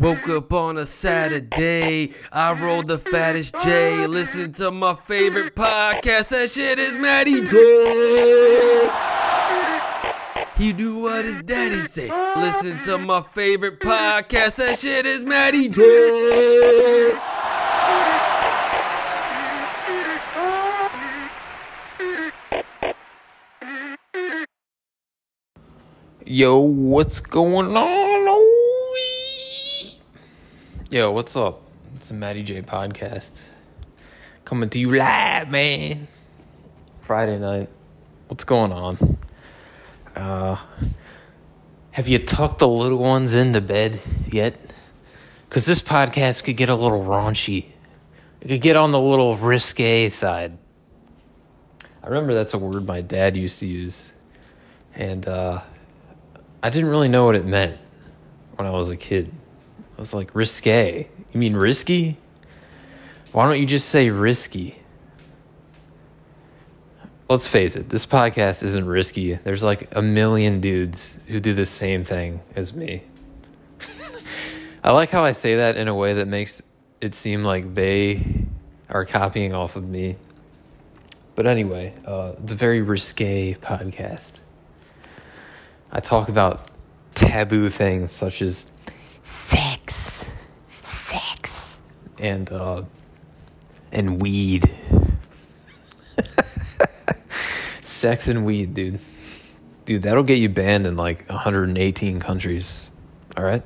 Woke up on a Saturday. I rolled the fattest J. Listen to my favorite podcast. That shit is Matty J. He do what his daddy say. Listen to my favorite podcast. That shit is Matty J. Yo, what's going on? Yo, what's up? It's the Matty J podcast. Coming to you live, man. Friday night. What's going on? Uh have you tucked the little ones into bed yet? Cause this podcast could get a little raunchy. It could get on the little risque side. I remember that's a word my dad used to use. And uh I didn't really know what it meant when I was a kid. I was like, risque. You mean risky? Why don't you just say risky? Let's face it, this podcast isn't risky. There's like a million dudes who do the same thing as me. I like how I say that in a way that makes it seem like they are copying off of me. But anyway, uh, it's a very risque podcast. I talk about taboo things such as and uh, and weed. sex and weed, dude. Dude, that'll get you banned in like 118 countries. All right.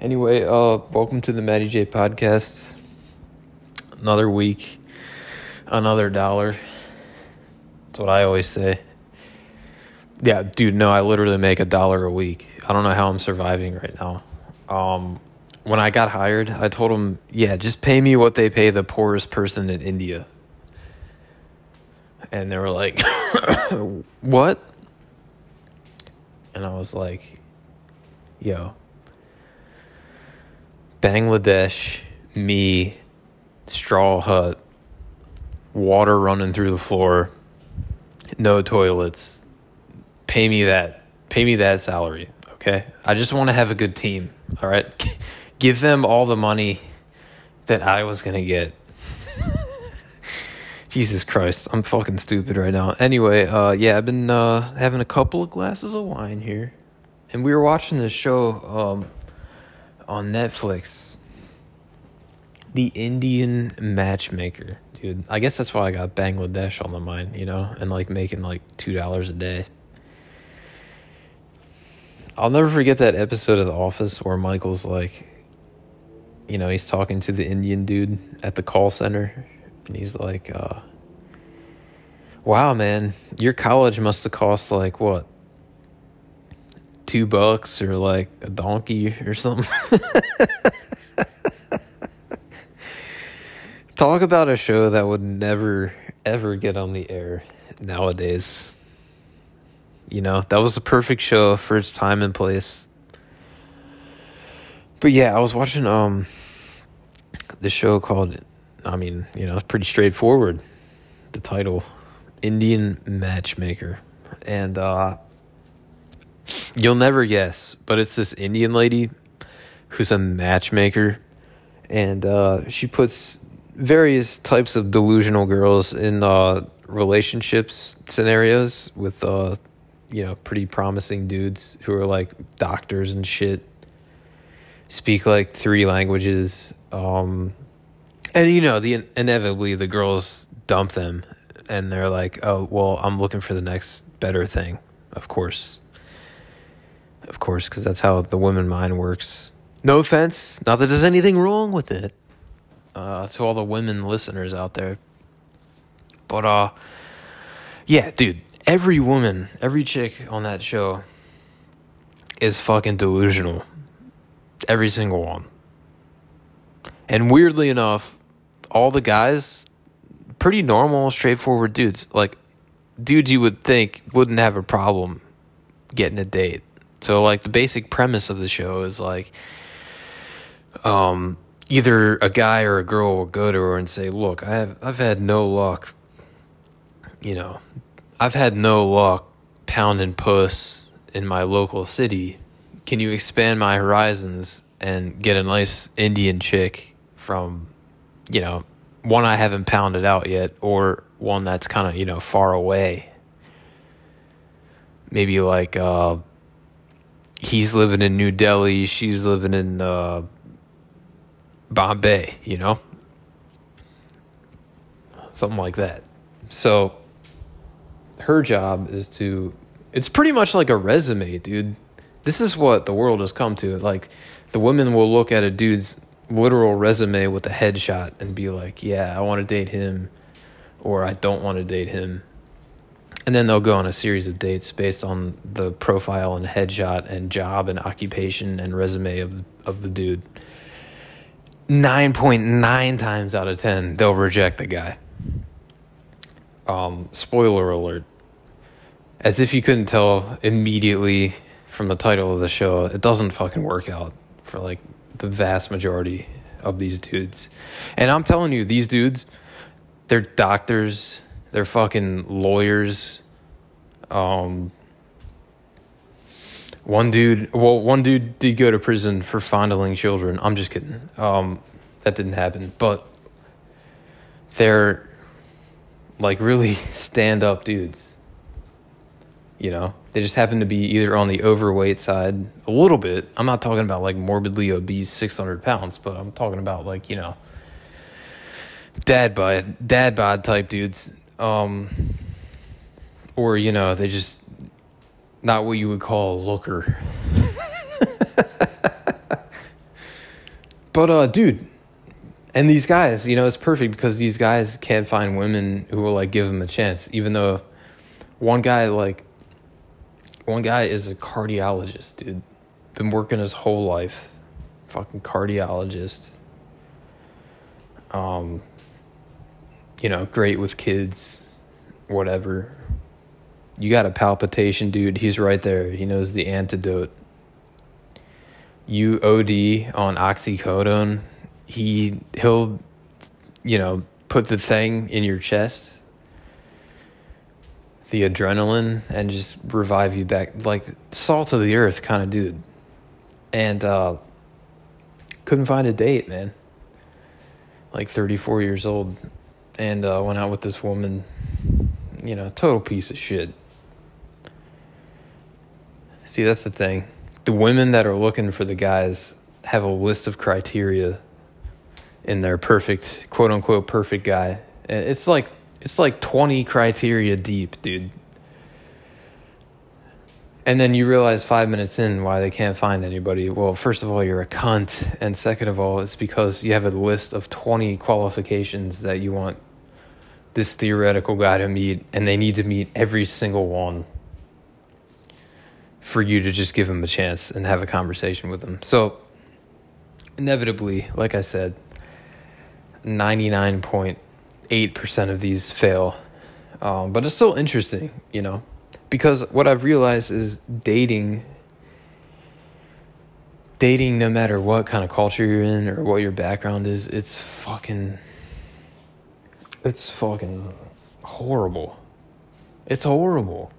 Anyway, uh, welcome to the Matty J podcast. Another week, another dollar. That's what I always say. Yeah, dude, no, I literally make a dollar a week. I don't know how I'm surviving right now. Um, when I got hired, I told them, yeah, just pay me what they pay the poorest person in India. And they were like, what? And I was like, yo, Bangladesh, me, straw hut, water running through the floor, no toilets, pay me that pay me that salary okay i just want to have a good team all right give them all the money that i was gonna get. Jesus christ i'm fucking stupid right now. Anyway uh yeah i've been uh having a couple of glasses of wine here. And we were watching this show um on netflix. The indian matchmaker. Dude i guess that's why i got bangladesh on the mind you know and like making like two dollars a day. I'll never forget that episode of The Office where Michael's like, you know, he's talking to the Indian dude at the call center, and he's like, uh, wow, man, your college must have cost like what? Two bucks or like a donkey or something. Talk about a show that would never, ever get on the air nowadays. You know, that was the perfect show for its time and place. But yeah, I was watching um the show called I mean, you know, it's pretty straightforward. The title Indian Matchmaker. And uh you'll never guess, but it's this Indian lady who's a matchmaker and uh she puts various types of delusional girls in uh relationships scenarios with uh you know, pretty promising dudes who are like doctors and shit, speak like three languages. Um, and you know, the inevitably the girls dump them and they're like, "Oh, well, I'm looking for the next better thing." Of course. Of course, cuz that's how the women mind works. No offense, not that there's anything wrong with it. Uh, to all the women listeners out there. But uh yeah, dude, every woman, every chick on that show is fucking delusional. Every single one. And weirdly enough, all the guys, pretty normal, straightforward dudes. Like, dudes you would think wouldn't have a problem getting a date. So, like, the basic premise of the show is like, um, either a guy or a girl will go to her and say, "Look, I have I've had no luck, you know, I've had no luck pounding puss in my local city. Can you expand my horizons and get a nice Indian chick from, you know, one I haven't pounded out yet or one that's kind of, you know, far away. Maybe like uh he's living in New Delhi, she's living in uh Bombay, you know? Something like that. So her job is to it's pretty much like a resume, dude. This is what the world has come to. Like the women will look at a dude's literal resume with a headshot and be like, "Yeah, I want to date him," or "I don't want to date him." And then they'll go on a series of dates based on the profile and headshot and job and occupation and resume of of the dude. 9.9 times out of 10 they'll reject the guy. Um spoiler alert. As if you couldn't tell immediately from the title of the show, it doesn't fucking work out for like the vast majority of these dudes. And I'm telling you, these dudes, they're doctors, they're fucking lawyers. Um, one dude, well, one dude did go to prison for fondling children. I'm just kidding. Um, that didn't happen, but they're like really stand up dudes. You know, they just happen to be either on the overweight side a little bit. I'm not talking about like morbidly obese, 600 pounds, but I'm talking about like, you know, dad bod, dad bod type dudes. Um, or, you know, they just not what you would call a looker. but, uh, dude, and these guys, you know, it's perfect because these guys can't find women who will like give them a chance, even though one guy, like, one guy is a cardiologist, dude. Been working his whole life. Fucking cardiologist. Um you know, great with kids, whatever. You got a palpitation, dude. He's right there. He knows the antidote. You OD on oxycodone, he he'll you know, put the thing in your chest the adrenaline and just revive you back. Like salt of the earth kind of dude. And uh couldn't find a date man. Like 34 years old. And uh went out with this woman you know total piece of shit. See that's the thing. The women that are looking for the guys have a list of criteria in their perfect quote unquote perfect guy. It's like it's like 20 criteria deep, dude. And then you realize five minutes in why they can't find anybody. Well, first of all, you're a cunt. And second of all, it's because you have a list of 20 qualifications that you want this theoretical guy to meet, and they need to meet every single one for you to just give him a chance and have a conversation with him. So, inevitably, like I said, 99 point 8% of these fail. Um, but it's still interesting, you know, because what I've realized is dating, dating, no matter what kind of culture you're in or what your background is, it's fucking, it's fucking horrible. It's horrible.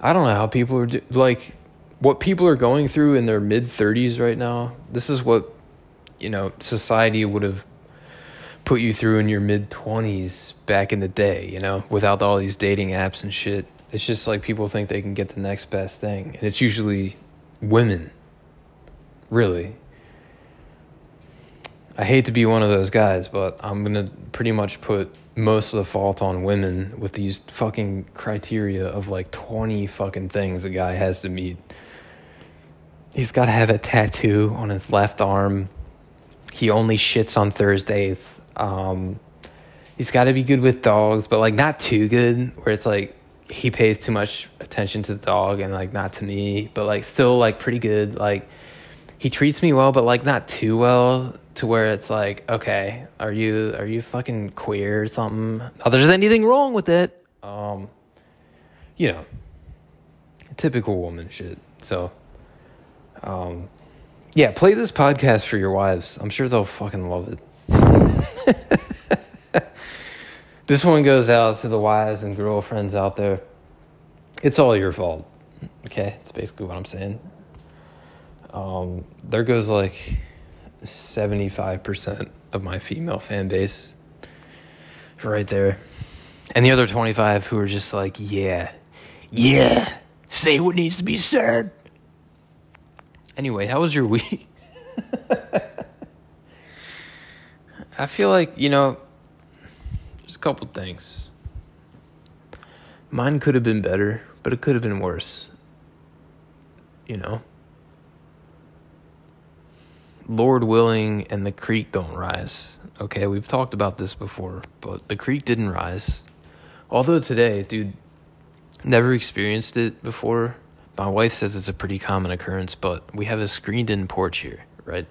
I don't know how people are do- like what people are going through in their mid 30s right now. This is what you know society would have put you through in your mid 20s back in the day, you know, without all these dating apps and shit. It's just like people think they can get the next best thing. And it's usually women. Really. I hate to be one of those guys, but I'm going to pretty much put most of the fault on women with these fucking criteria of like 20 fucking things a guy has to meet. He's got to have a tattoo on his left arm. He only shits on Thursdays um, he's got to be good with dogs, but like not too good, where it's like he pays too much attention to the dog and like not to me, but like still like pretty good. Like he treats me well, but like not too well to where it's like, okay, are you are you fucking queer or something? Not there's anything wrong with it. Um, you know, typical woman shit. So, um, yeah, play this podcast for your wives. I'm sure they'll fucking love it. This one goes out to the wives and girlfriends out there. It's all your fault. Okay, it's basically what I'm saying. Um, there goes like 75% of my female fan base right there. And the other 25 who are just like, yeah, yeah, say what needs to be said. Anyway, how was your week? I feel like, you know, there's a couple things. Mine could have been better, but it could have been worse. You know? Lord willing and the creek don't rise. Okay, we've talked about this before, but the creek didn't rise. Although today, dude, never experienced it before. My wife says it's a pretty common occurrence, but we have a screened in porch here, right?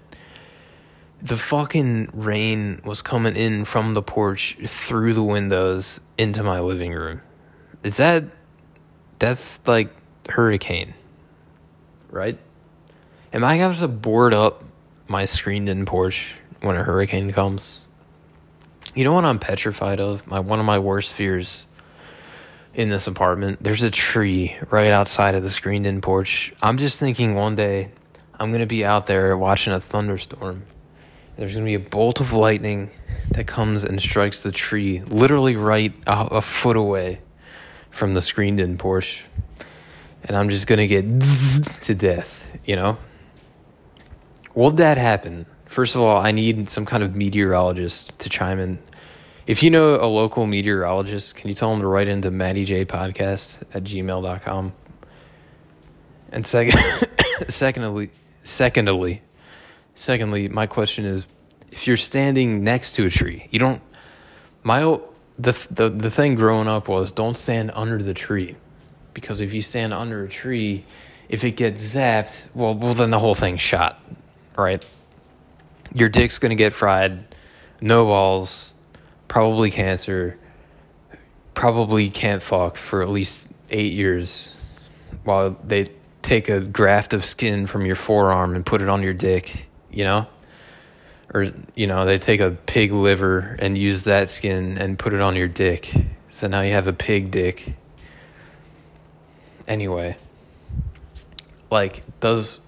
The fucking rain was coming in from the porch through the windows into my living room. Is that that's like hurricane, right? Am I to have to board up my screened in porch when a hurricane comes? You know what I'm petrified of? My one of my worst fears in this apartment. There's a tree right outside of the screened in porch. I'm just thinking one day I'm to be out there watching a thunderstorm. There's going to be a bolt of lightning that comes and strikes the tree literally right a, a foot away from the screened in porch. And I'm just going to get to death, you know? Will that happen? First of all, I need some kind of meteorologist to chime in if you know a local meteorologist, can you tell them to write into Podcast at gmail.com? And second, secondly, secondly, secondly, my question is, if you're standing next to a tree, you don't. My the the the thing growing up was don't stand under the tree, because if you stand under a tree, if it gets zapped, well, well then the whole thing's shot, right? Your dick's gonna get fried, no balls probably cancer, probably can't fuck for at least eight years while they take a graft of skin from your forearm and put it on your dick, you know? Or, you know, they take a pig liver and use that skin and put it on your dick. So now you have a pig dick. Anyway, like, does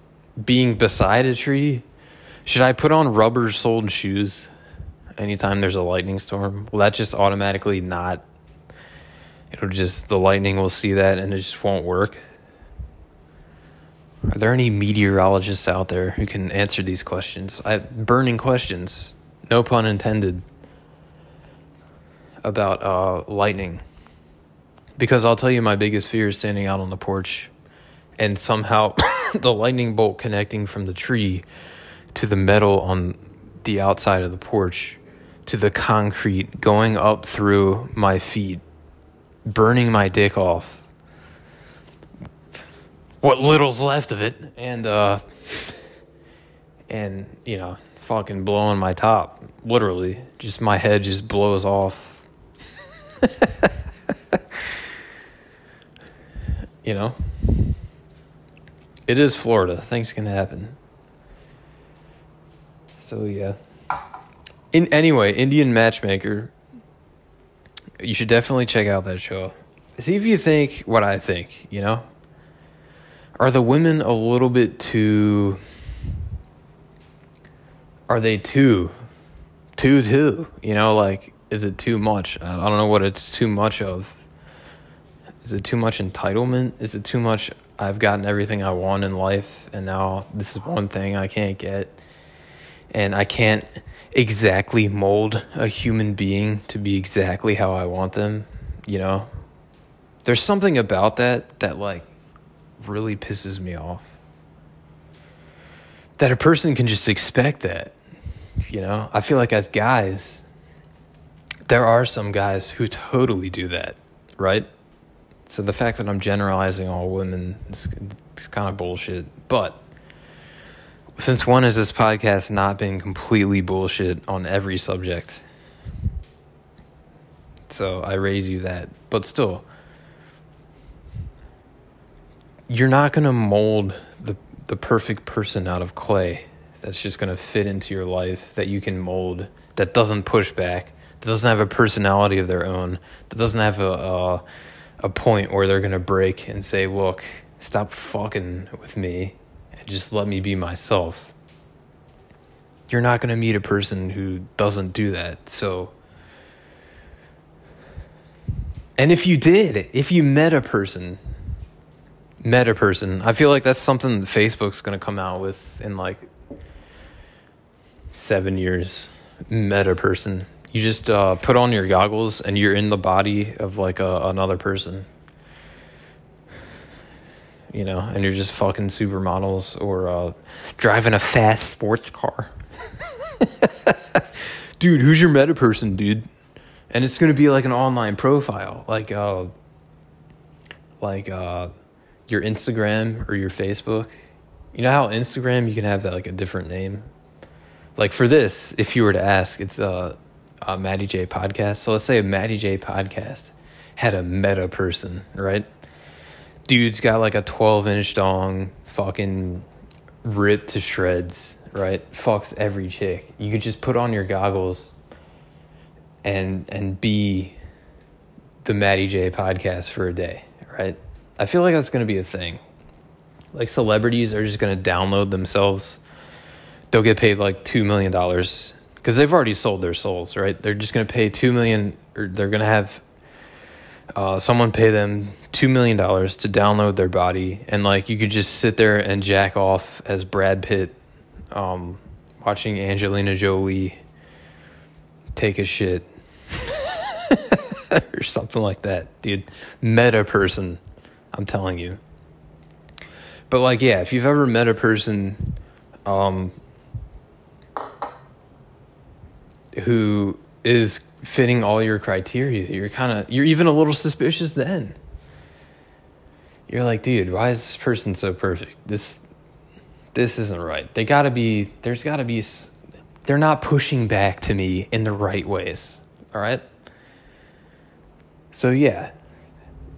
being beside a tree, should I put on rubber soled shoes? anytime there's a lightning storm. Will that just automatically not? It'll just, the lightning will see that and it just won't work. Are there any meteorologists out there who can answer these questions? I, burning questions, no pun intended, about uh, lightning. Because I'll tell you, my biggest fear is standing out on the porch and somehow the lightning bolt connecting from the tree to the metal on the outside of the porch to the concrete, going up through my feet, burning my dick off. What little's left of it, and uh, and you know, fucking blowing my top, literally, just my head just blows off. you know, it is Florida. Things can happen. So yeah. In anyway, Indian Matchmaker. You should definitely check out that show. See if you think what I think. You know, are the women a little bit too? Are they too, too too? You know, like is it too much? I don't know what it's too much of. Is it too much entitlement? Is it too much? I've gotten everything I want in life, and now this is one thing I can't get, and I can't exactly mold a human being to be exactly how I want them, you know? There's something about that that like really pisses me off. That a person can just expect that. You know, I feel like as guys, there are some guys who totally do that, right? So the fact that I'm generalizing all women is, kind of bullshit. But since when has this podcast not been completely bullshit on every subject? So I raise you that. But still, you're not going to mold the, the perfect person out of clay that's just going to fit into your life, that you can mold, that doesn't push back, that doesn't have a personality of their own, that doesn't have a, a, a point where they're going to break and say, look, stop fucking with me and just let me be myself. You're not going to meet a person who doesn't do that. So, and if you did, if you met a person, met a person, I feel like that's something that Facebook's going to come out with in like seven years. Meta person. You just uh, put on your goggles and you're in the body of like a, another person. You know, and you're just fucking supermodels or uh, driving a fast sports car. dude, who's your meta person, dude? And it's gonna be like an online profile, like uh, like uh, your Instagram or your Facebook. You know how Instagram you can have like a different name. Like for this, if you were to ask, it's uh, a Matty J podcast. So let's say a Matty J podcast had a meta person, right? Dude's got like a 12 inch dong, fucking ripped to shreds, right? Fucks every chick. You could just put on your goggles and and be the Matty J podcast for a day, right? I feel like that's going to be a thing. Like celebrities are just going to download themselves. They'll get paid like 2 million dollars cuz they've already sold their souls, right? They're just going to pay 2 million, or they're going to have uh, someone pay them $2 million to download their body and like you could just sit there and jack off as Brad Pitt um, watching Angelina Jolie take a shit or something like that, dude. Meta person, I'm telling you. But like, yeah, if you've ever met a person, um, who is fitting all your criteria, you're kind of, you're even a little suspicious then. You're like, dude, why is this person so perfect? This, this isn't right. They gotta be, there's gotta be, they're not pushing back to me in the right ways. All right. So, yeah,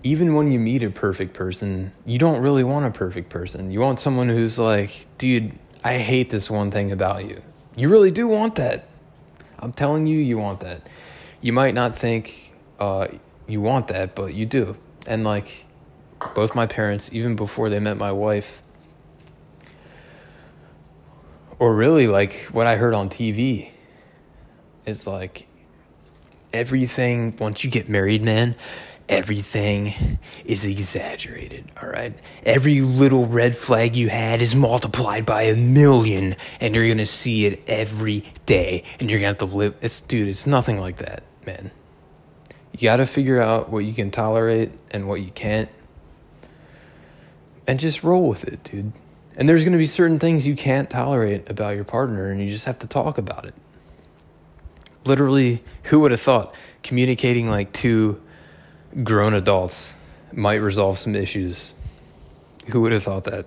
even when you meet a perfect person, you don't really want a perfect person. You want someone who's like, dude, I hate this one thing about you. You really do want that. I'm telling you, you want that. You might not think uh, you want that, but you do. And like both my parents, even before they met my wife, or really like what I heard on TV, is like everything, once you get married, man, everything is exaggerated, all right? Every little red flag you had is multiplied by a million, and you're gonna see it every day, and you're gonna have to live. It's, dude, it's nothing like that, man. You gotta figure out what you can tolerate and what you can't, and just roll with it, dude. And there's gonna be certain things you can't tolerate about your partner, and you just have to talk about it. Literally, who would have thought communicating like two grown adults might resolve some issues? Who would have thought that?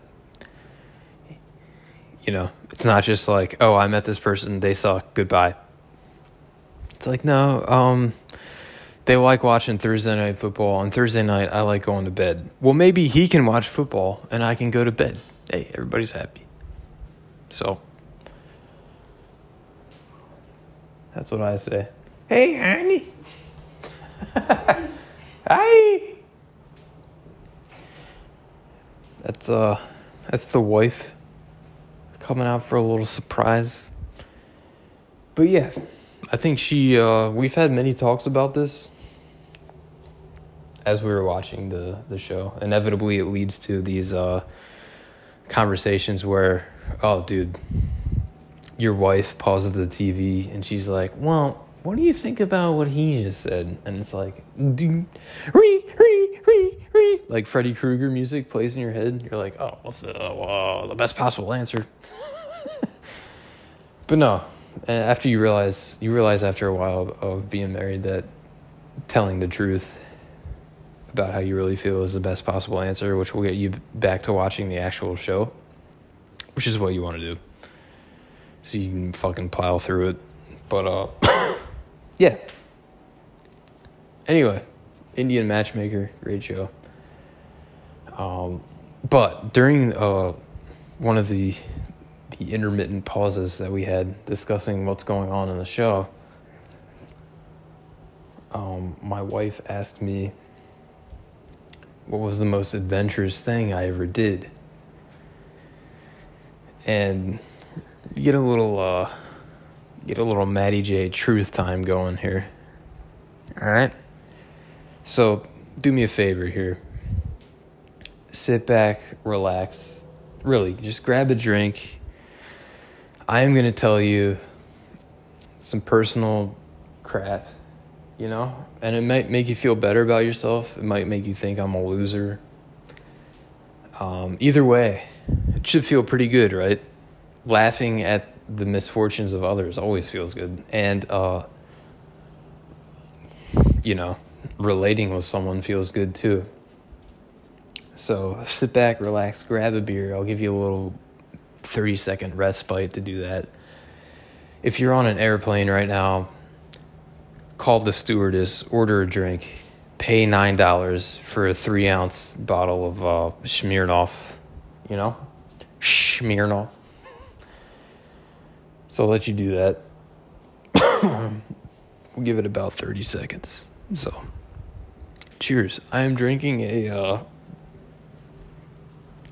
You know, it's not just like, oh, I met this person, they suck, goodbye. It's like, no, um, they like watching Thursday night football. On Thursday night, I like going to bed. Well, maybe he can watch football and I can go to bed. Hey, everybody's happy. So, that's what I say. Hey, honey. Hi. That's uh that's the wife coming out for a little surprise. But yeah, I think she uh we've had many talks about this as we were watching the the show. Inevitably it leads to these uh conversations where oh dude your wife pauses the TV and she's like, "Well, what do you think about what he just said?" And it's like, "Ding, ree, ree, ree, ree," like Freddy Krueger music plays in your head. You're like, "Oh, what's the well, the best possible answer?" but no, after you realize you realize after a while of being married that telling the truth about how you really feel is the best possible answer, which will get you back to watching the actual show, which is what you want to do so you can fucking plow through it. But uh yeah. Anyway, Indian Matchmaker, great show. Um but during uh one of the the intermittent pauses that we had discussing what's going on in the show, um, my wife asked me what was the most adventurous thing I ever did. and get a little uh get a little Matty J truth time going here. All right. So, do me a favor here. Sit back, relax. Really, just grab a drink. I am going to tell you some personal crap, you know? And it might make you feel better about yourself. It might make you think I'm a loser. Um, either way, it should feel pretty good, right? Laughing at the misfortunes of others always feels good. And, uh, you know, relating with someone feels good too. So sit back, relax, grab a beer. I'll give you a little 30 second respite to do that. If you're on an airplane right now, call the stewardess, order a drink, pay $9 for a three ounce bottle of uh, Smirnoff, you know? Smirnoff. So I'll let you do that. we'll give it about 30 seconds. So, cheers. I am drinking a, uh,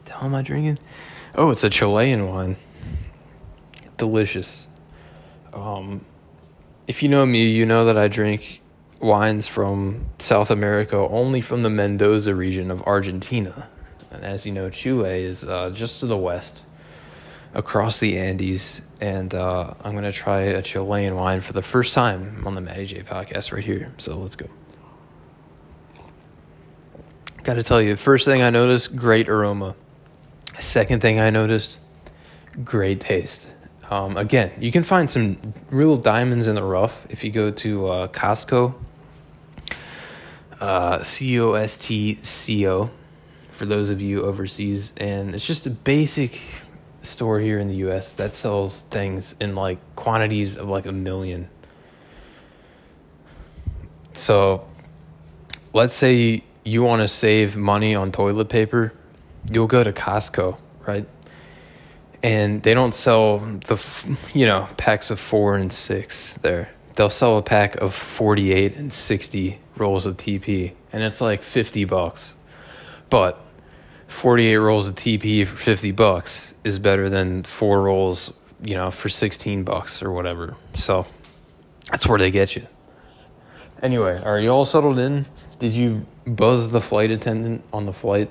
hell am I drinking? Oh, it's a Chilean wine. Delicious. Um, if you know me, you know that I drink wines from South America, only from the Mendoza region of Argentina. And as you know, Chile is uh, just to the west, across the Andes. And uh, I'm to try a Chilean wine for the first time on the Matty J podcast right here. So let's go. Got to tell you, first thing I noticed, great aroma. Second thing I noticed, great taste. Um, again, you can find some real diamonds in the rough if you go to uh, Costco. Uh, C O S T C O for those of you overseas. And it's just a basic store here in the US that sells things in like quantities of like a million. So let's say you want to save money on toilet paper, you'll go to Costco, right? And they don't sell the, you know, packs of four and six there. They'll sell a pack of 48 and 60 rolls of TP, and it's like 50 bucks. But 48 rolls of TP for 50 bucks is better than four rolls, you know, for 16 bucks or whatever. So that's where they get you. Anyway, are you all settled in? Did you buzz the flight attendant on the flight?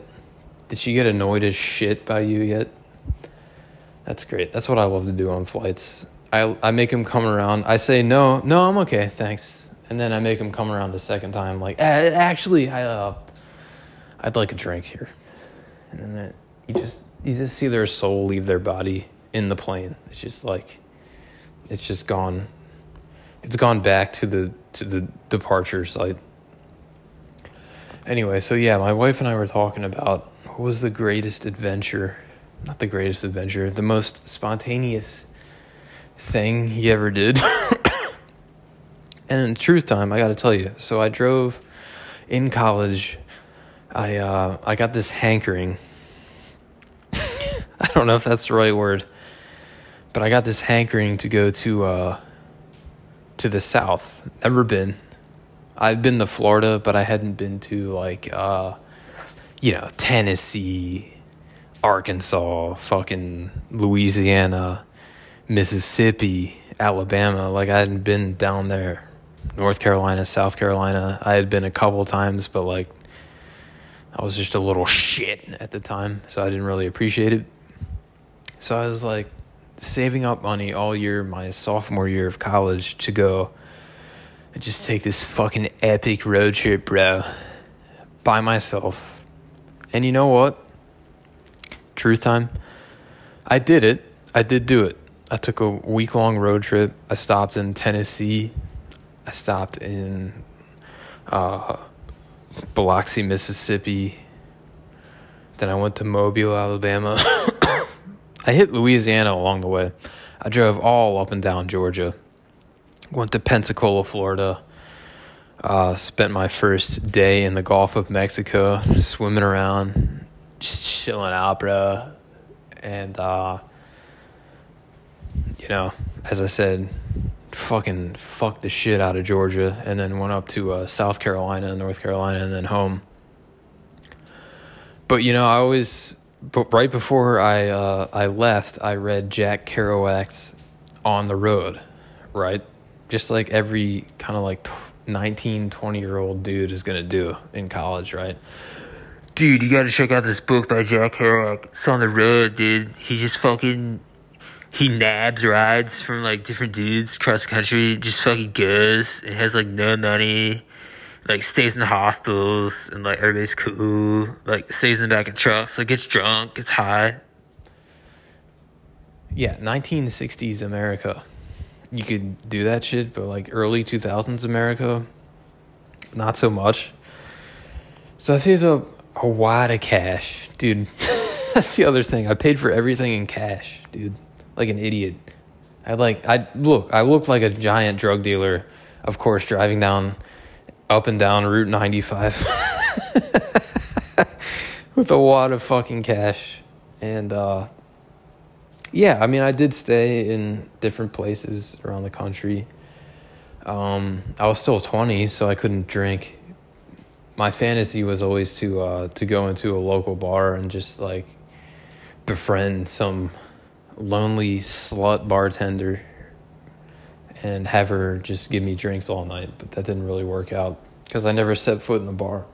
Did she get annoyed as shit by you yet? That's great. That's what I love to do on flights. I I make him come around. I say no, no, I'm okay, thanks. And then I make him come around a second time, like, actually, I uh, I'd like a drink here. And then you just you just see their soul leave their body in the plane. It's just like it's just gone. It's gone back to the to the departure site. Anyway, so yeah, my wife and I were talking about what was the greatest adventure, not the greatest adventure, the most spontaneous thing he ever did. and in truth time, I got to tell you. So I drove in college. I uh, I got this hankering. I don't know if that's the right word, but I got this hankering to go to uh, to the south. Never been. I've been to Florida, but I hadn't been to like uh, you know Tennessee, Arkansas, fucking Louisiana, Mississippi, Alabama. Like I hadn't been down there. North Carolina, South Carolina. I had been a couple times, but like I was just a little shit at the time, so I didn't really appreciate it. So I was like saving up money all year, my sophomore year of college, to go just take this fucking epic road trip, bro, by myself. And you know what? Truth time. I did it. I did do it. I took a week long road trip. I stopped in Tennessee. I stopped in uh, Biloxi, Mississippi. Then I went to Mobile, Alabama. I hit Louisiana along the way. I drove all up and down Georgia. Went to Pensacola, Florida. Uh, spent my first day in the Gulf of Mexico, swimming around, just chilling out, bro. And, uh, you know, as I said, fucking fucked the shit out of Georgia and then went up to uh, South Carolina, and North Carolina, and then home. But, you know, I always but right before I uh, I left, I read Jack Kerouac's On the Road, right? Just like every kind of like 19, 20 year old dude is going to do in college, right? Dude, you gotta check out this book by Jack Kerouac. It's on the road, dude. He just fucking he nabs rides from like different dudes across the country. Just fucking goes. It has like no money. Like stays in the hostels and like everybody's cool. Like stays in the back of trucks. Like gets drunk, gets high. Yeah, 1960s America. You could do that shit, but like early 2000s America, not so much. So I saved up a wad of cash, dude. That's the other thing. I paid for everything in cash, dude. Like an idiot. I like I look, I looked like a giant drug dealer, of course, driving down up and down Route 95 with a wad of fucking cash. And uh yeah, I mean, I did stay in different places around the country. Um, I was still 20, so I couldn't drink. My fantasy was always to uh, to go into a local bar and just like befriend some lonely slut bartender and have her just give me drinks all night. But that didn't really work out because I never set foot in the bar.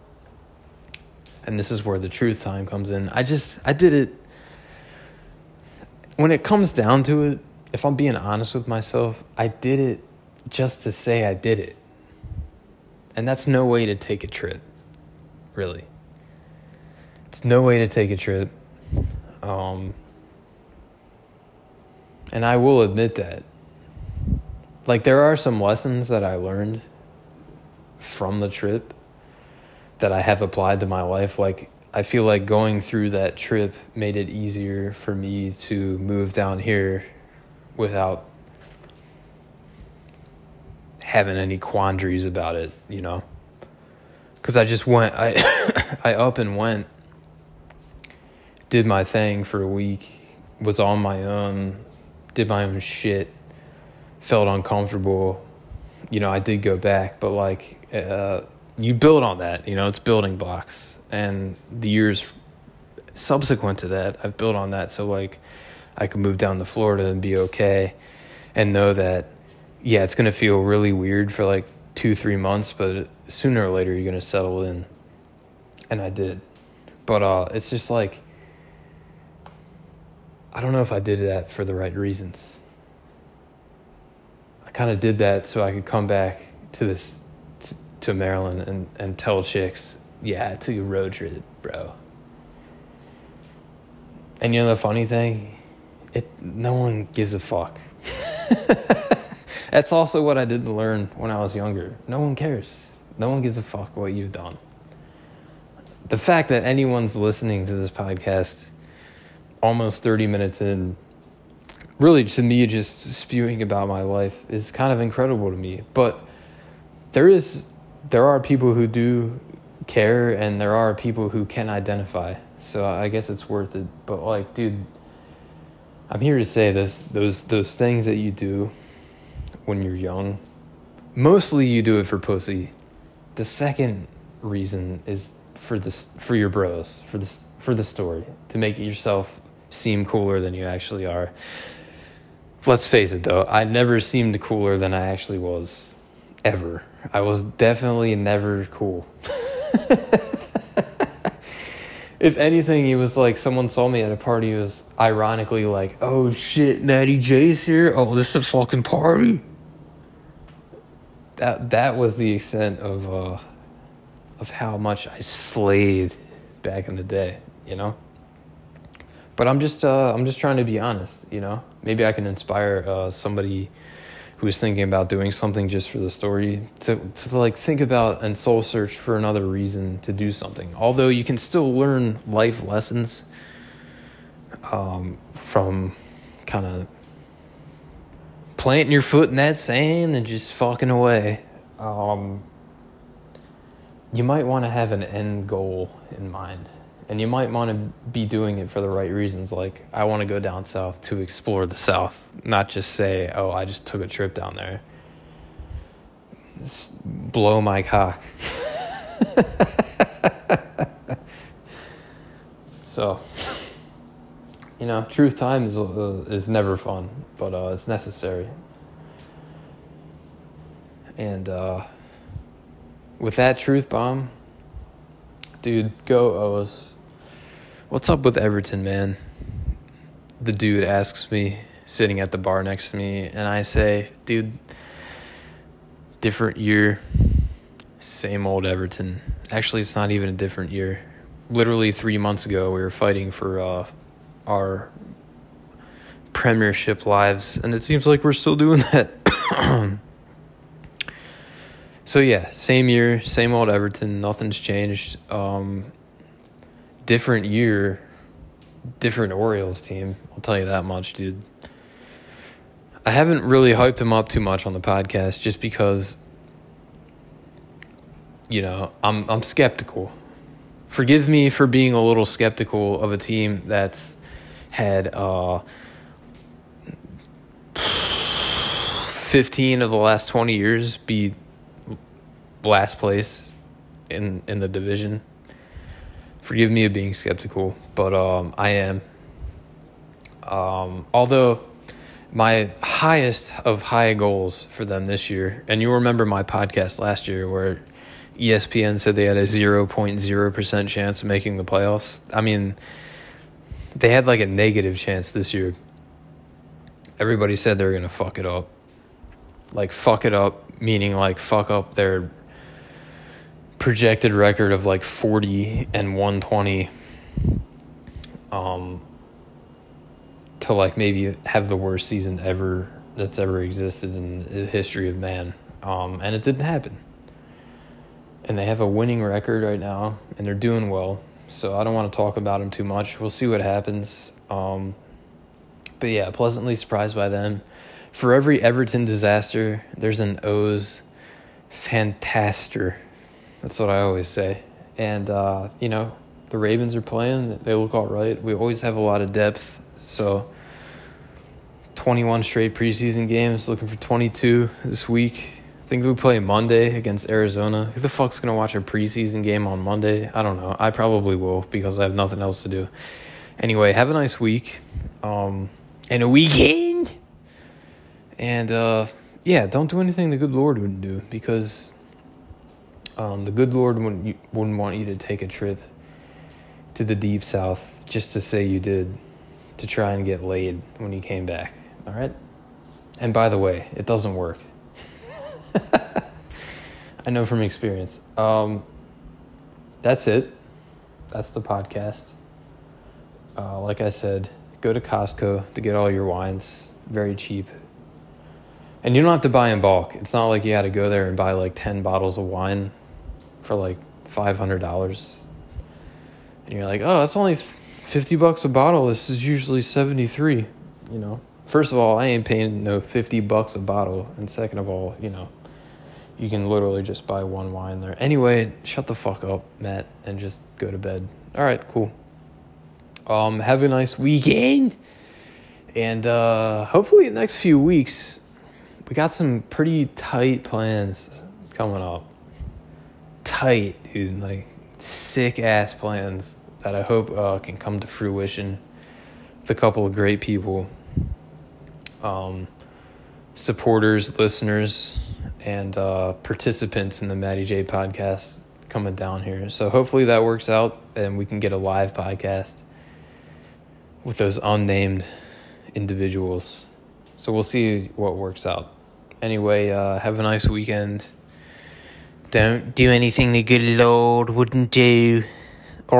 And this is where the truth time comes in. I just I did it when it comes down to it, if I'm being honest with myself, I did it just to say I did it. And that's no way to take a trip, really. It's no way to take a trip. Um, and I will admit that. Like, there are some lessons that I learned from the trip that I have applied to my life. Like, I feel like going through that trip made it easier for me to move down here without having any quandaries about it, you know. Cuz I just went I I up and went did my thing for a week, was on my own, did my own shit, felt uncomfortable. You know, I did go back, but like uh, you build on that, you know, it's building blocks and the years subsequent to that, I've built on that. So like, I could move down to Florida and be okay, and know that, yeah, it's gonna feel really weird for like two, three months, but sooner or later you're gonna settle in. And I did, but uh, it's just like, I don't know if I did that for the right reasons. I kind of did that so I could come back to this to Maryland and, and tell chicks yeah, it's a road trip, bro. And you know the funny thing? It no one gives a fuck. That's also what I did to learn when I was younger. No one cares. No one gives a fuck what you've done. The fact that anyone's listening to this podcast almost 30 minutes in, really to me just spewing about my life is kind of incredible to me. But there is there are people who do care and there are people who can identify. So i guess it's worth it. But like dude i'm here to say this those those things that you do when you're young mostly you do it for pussy. The second reason is for this for your bros for this for the story to make yourself seem cooler than you actually are let's face it though i never seemed cooler than i actually was ever i was definitely never cool if anything, he was like someone saw me at a party. Was ironically like, "Oh shit, Natty J's here. Oh, this is a fucking party." That that was the extent of uh, of how much I slayed back in the day, you know. But I'm just uh, I'm just trying to be honest, you know. Maybe I can inspire uh, somebody who's thinking about doing something just for the story to, to like think about and soul search for another reason to do something. Although you can still learn life lessons um, from kind of planting your foot in that sand and just fucking away. Um, you might want to have an end goal in mind and you might want to be doing it for the right reasons like i want to go down south to explore the south not just say oh i just took a trip down there just blow my cock so you know, truth time is uh, is never fun, but uh, it's necessary. And uh, with that truth bomb, dude, go O's. What's up with Everton, man? The dude asks me, sitting at the bar next to me, and I say, dude, different year, same old Everton. Actually, it's not even a different year. Literally three months ago, we were fighting for uh, our premiership lives, and it seems like we're still doing that. so yeah, same year, same old Everton. Nothing's changed. Um, different year, different Orioles team. I'll tell you that much, dude. I haven't really hyped him up too much on the podcast, just because. You know, I'm I'm skeptical. Forgive me for being a little skeptical of a team that's had uh, 15 of the last 20 years be last place in in the division. Forgive me of being skeptical, but um, I am. Um, although my highest of high goals for them this year, and you remember my podcast last year where ESPN said they had a 0.0% chance of making the playoffs. I mean, they had like a negative chance this year. Everybody said they were going to fuck it up. Like, fuck it up, meaning like fuck up their projected record of like 40 and 120 um to like maybe have the worst season ever that's ever existed in the history of man um and it didn't happen and they have a winning record right now and they're doing well so I don't want to talk about them too much. We'll see what happens. Um, but yeah, pleasantly surprised by them. For every Everton disaster, there's an O's fantaster. That's what I always say. And, uh, you know, the Ravens are playing. They look all right. We always have a lot of depth. So 21 straight preseason games, looking for 22 this week. I think we play Monday against Arizona. Who the fuck's gonna watch a preseason game on Monday? I don't know. I probably will because I have nothing else to do. Anyway, have a nice week, um, and a weekend. And uh, yeah, don't do anything the good Lord wouldn't do because um, the good Lord wouldn't wouldn't want you to take a trip to the deep south just to say you did to try and get laid when you came back. All right. And by the way, it doesn't work. I know from experience. Um, that's it. That's the podcast. Uh, like I said, go to Costco to get all your wines. Very cheap. And you don't have to buy in bulk. It's not like you had to go there and buy like 10 bottles of wine for like $500. And you're like, oh, that's only 50 bucks a bottle. This is usually 73, you know. First of all, I ain't paying no 50 bucks a bottle. And second of all, you know, you can literally just buy one wine there. Anyway, shut the fuck up, Matt, and just go to bed. All right, cool. Um, have a nice weekend, and uh, hopefully the next few weeks, we got some pretty tight plans coming up. Tight, dude, like sick ass plans that I hope uh, can come to fruition with a couple of great people, um, supporters, listeners and uh, participants in the Matty J podcast coming down here. So hopefully that works out and we can get a live podcast with those unnamed individuals. So we'll see what works out. Anyway, uh, have a nice weekend. Don't do anything the good Lord wouldn't do. All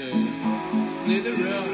trip. Slither up